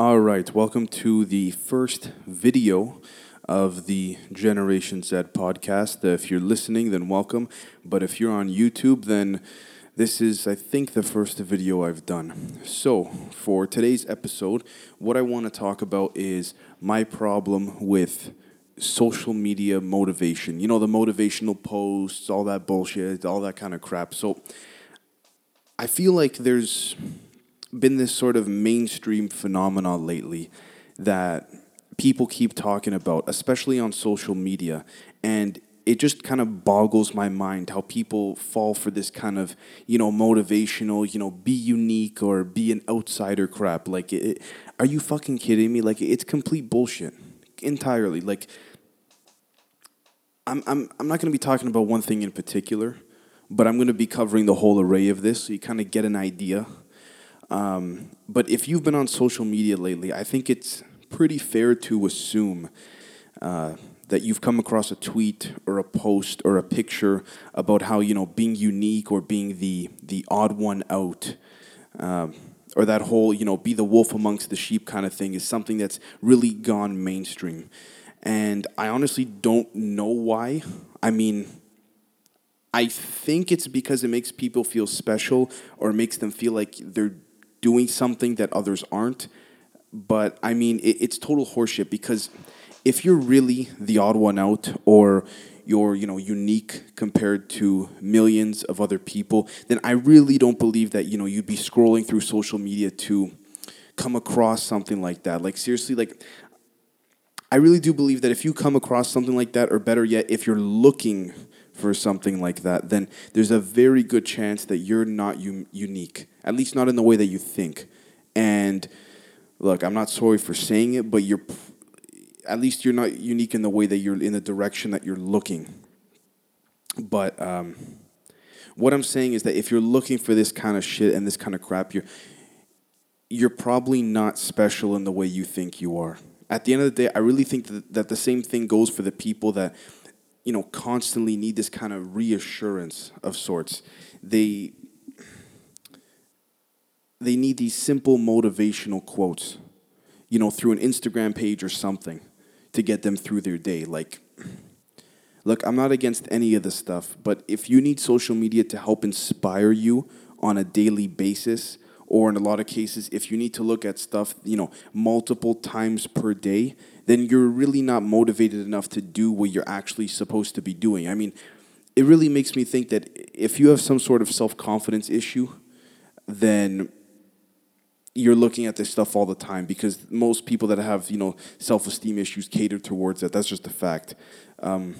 All right, welcome to the first video of the Generation Z podcast. Uh, if you're listening, then welcome. But if you're on YouTube, then this is, I think, the first video I've done. So, for today's episode, what I want to talk about is my problem with social media motivation. You know, the motivational posts, all that bullshit, all that kind of crap. So, I feel like there's been this sort of mainstream phenomenon lately that people keep talking about, especially on social media. And it just kind of boggles my mind how people fall for this kind of, you know, motivational, you know, be unique or be an outsider crap. Like, it, are you fucking kidding me? Like, it's complete bullshit entirely. Like, I'm, I'm, I'm not going to be talking about one thing in particular, but I'm going to be covering the whole array of this so you kind of get an idea um, but if you've been on social media lately, I think it's pretty fair to assume uh, that you've come across a tweet or a post or a picture about how you know being unique or being the the odd one out. Um, or that whole, you know, be the wolf amongst the sheep kind of thing is something that's really gone mainstream. And I honestly don't know why. I mean, I think it's because it makes people feel special or makes them feel like they're doing something that others aren't. But I mean, it, it's total horseshit because if you're really the odd one out or you're you know unique compared to millions of other people, then I really don't believe that you know you'd be scrolling through social media to come across something like that. Like seriously, like I really do believe that if you come across something like that, or better yet, if you're looking for something like that, then there's a very good chance that you're not un- unique, at least not in the way that you think. And look, I'm not sorry for saying it, but you're at least you're not unique in the way that you're in the direction that you're looking. But um, what I'm saying is that if you're looking for this kind of shit and this kind of crap, you're you're probably not special in the way you think you are. At the end of the day, I really think that, that the same thing goes for the people that you know, constantly need this kind of reassurance of sorts. They they need these simple motivational quotes, you know, through an Instagram page or something to get them through their day. Like, look, I'm not against any of this stuff, but if you need social media to help inspire you on a daily basis, or in a lot of cases, if you need to look at stuff, you know, multiple times per day, then you're really not motivated enough to do what you're actually supposed to be doing. I mean, it really makes me think that if you have some sort of self confidence issue, then you're looking at this stuff all the time because most people that have you know self esteem issues cater towards that. That's just a fact. Um,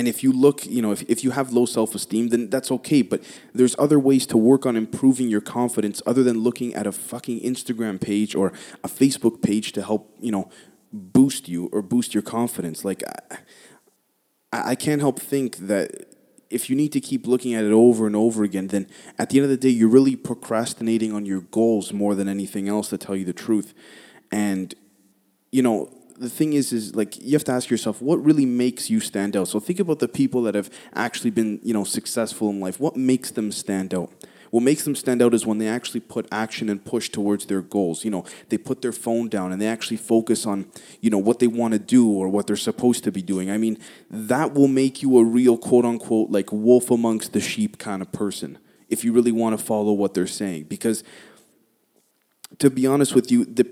and if you look, you know, if, if you have low self esteem, then that's okay. But there's other ways to work on improving your confidence other than looking at a fucking Instagram page or a Facebook page to help, you know, boost you or boost your confidence. Like, I, I can't help think that if you need to keep looking at it over and over again, then at the end of the day, you're really procrastinating on your goals more than anything else, to tell you the truth. And, you know, the thing is is like you have to ask yourself what really makes you stand out? So think about the people that have actually been you know successful in life. What makes them stand out? What makes them stand out is when they actually put action and push towards their goals. You know they put their phone down and they actually focus on you know what they want to do or what they're supposed to be doing. I mean that will make you a real quote unquote like wolf amongst the sheep kind of person if you really want to follow what they're saying. Because to be honest with you the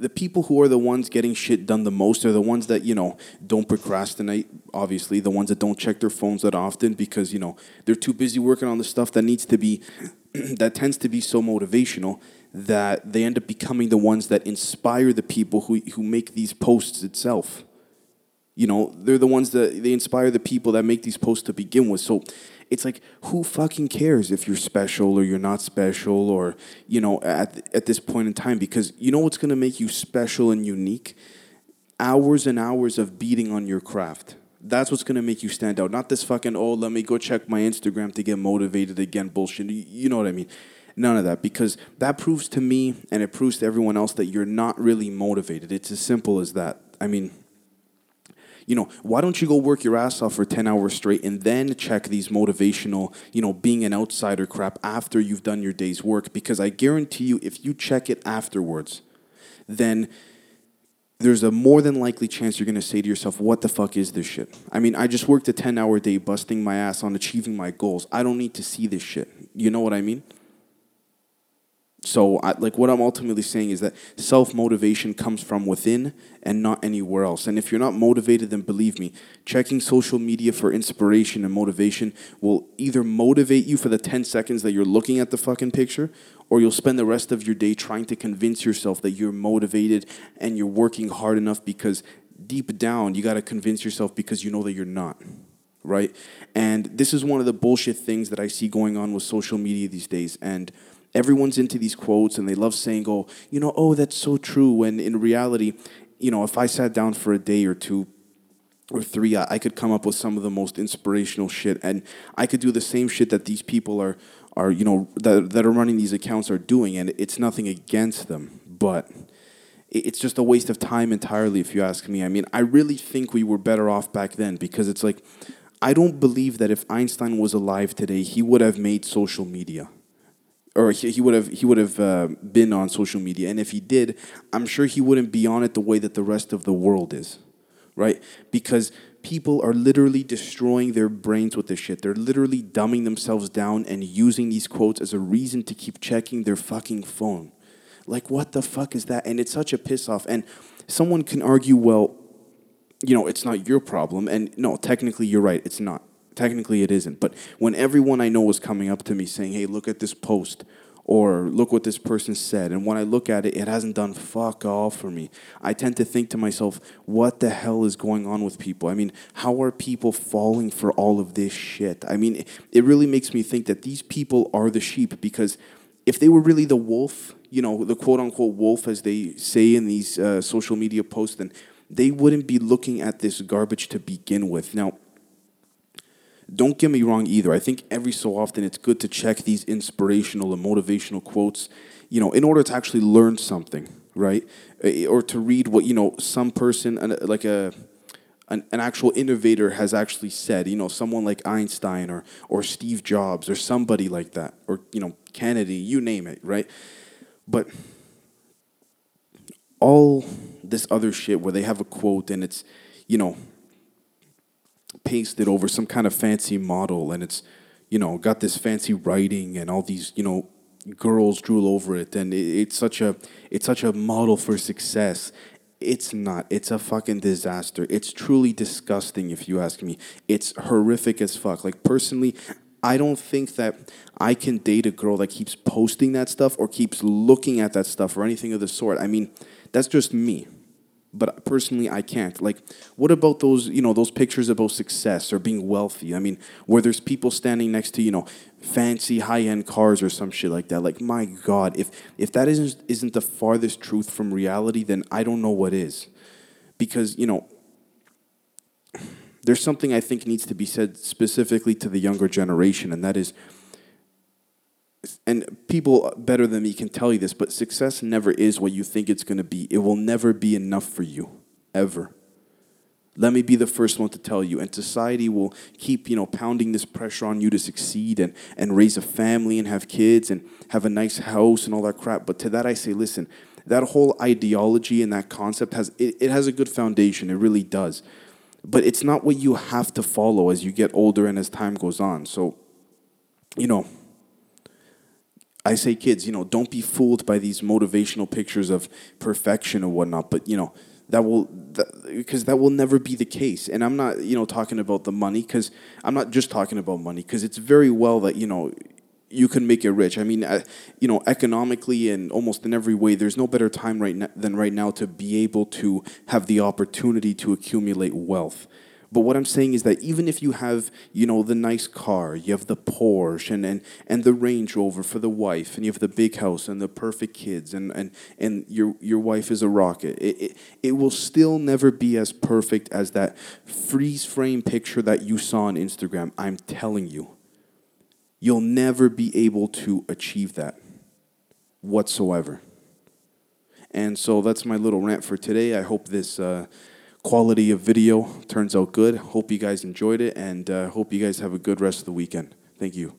the people who are the ones getting shit done the most are the ones that you know don't procrastinate obviously the ones that don't check their phones that often because you know they're too busy working on the stuff that needs to be that tends to be so motivational that they end up becoming the ones that inspire the people who who make these posts itself you know they're the ones that they inspire the people that make these posts to begin with. So it's like who fucking cares if you're special or you're not special or you know at at this point in time? Because you know what's going to make you special and unique? Hours and hours of beating on your craft. That's what's going to make you stand out. Not this fucking oh let me go check my instagram to get motivated again bullshit. You know what i mean? None of that. Because that proves to me and it proves to everyone else that you're not really motivated. It's as simple as that. I mean you know, why don't you go work your ass off for 10 hours straight and then check these motivational, you know, being an outsider crap after you've done your day's work? Because I guarantee you, if you check it afterwards, then there's a more than likely chance you're going to say to yourself, what the fuck is this shit? I mean, I just worked a 10 hour day busting my ass on achieving my goals. I don't need to see this shit. You know what I mean? So, I, like, what I'm ultimately saying is that self motivation comes from within and not anywhere else. And if you're not motivated, then believe me, checking social media for inspiration and motivation will either motivate you for the 10 seconds that you're looking at the fucking picture, or you'll spend the rest of your day trying to convince yourself that you're motivated and you're working hard enough because deep down, you got to convince yourself because you know that you're not right? And this is one of the bullshit things that I see going on with social media these days. And everyone's into these quotes and they love saying, oh, you know, oh, that's so true. When in reality, you know, if I sat down for a day or two or three, I, I could come up with some of the most inspirational shit. And I could do the same shit that these people are, are you know, that, that are running these accounts are doing. And it's nothing against them. But it's just a waste of time entirely, if you ask me. I mean, I really think we were better off back then because it's like, I don't believe that if Einstein was alive today, he would have made social media or he, would have he would have uh, been on social media. And if he did i'm sure he wouldn't be on it the way that the rest of the world is right? Because people are literally destroying their brains with this shit. They're literally dumbing themselves down and using these quotes as a reason to keep checking their fucking phone. Like what the fuck is that? And it's such a piss off. And someone can argue well you know it's not your problem. And no technically you're right. It's not technically it isn't. But when everyone I know was coming up to me saying, hey, look at this post, or look what this person said, and when I look at it, it hasn't done fuck all for me. I tend to think to myself, what the hell is going on with people? I mean, how are people falling for all of this shit? I mean, it really makes me think that these people are the sheep because if they were really the wolf, you know, the quote unquote wolf, as they say in these uh, social media posts, then they wouldn't be looking at this garbage to begin with. Now, don't get me wrong either. I think every so often it's good to check these inspirational and motivational quotes, you know, in order to actually learn something, right? Eh, or to read what, you know, some person, like a, an, an actual innovator has actually said, you know, someone like Einstein or, or Steve Jobs or somebody like that, or, you know, Kennedy, you name it, right? But all this other shit where they have a quote and it's, you know, pasted over some kind of fancy model and it's you know got this fancy writing and all these you know girls drool over it and it, it's such a it's such a model for success. It's not. It's a fucking disaster. It's truly disgusting if you ask me. It's horrific as fuck. Like personally I don't think that I can date a girl that keeps posting that stuff or keeps looking at that stuff or anything of the sort. I mean, that's just me but personally i can't. Like what about those you know those pictures about success or being wealthy? I mean where there's people standing next to you know fancy high-end cars or some shit like that. Like my god if if that isn't isn't the farthest truth from reality then i don't know what is. Because you know there's something i think needs to be said specifically to the younger generation and that is and people better than me can tell you this, but success never is what you think it's going to be. It will never be enough for you, ever. Let me be the first one to tell you. And society will keep, you know, pounding this pressure on you to succeed and, and raise a family and have kids and have a nice house and all that crap. But to that I say, listen, that whole ideology and that concept has it, it has a good foundation. It really does. But it's not what you have to follow as you get older and as time goes on. So, you know, I say, kids, you know, don't be fooled by these motivational pictures of perfection or whatnot. But you know, that will because that, that, will never be the case. And I'm not, you know, talking about the money because I'm not just talking about money because it's very well that you know you can make it rich. I mean, uh, you know, economically and almost in every way, there's no better time right than right now to be able to have the opportunity to accumulate wealth. But what I'm saying is that even if you have, you know, the nice car, you have the Porsche and, and, and the Range Rover for the wife, and you have the big house and the perfect kids, and, and, and your, your wife is a rocket, it, it, it will still never be as perfect as that freeze frame picture that you saw on Instagram. I'm telling you. You'll never be able to achieve that whatsoever. And so that's my little rant for today. I hope this. Uh, quality of video turns out good. Hope you guys enjoyed it and uh, hope you guys have a good rest of the weekend. Thank you.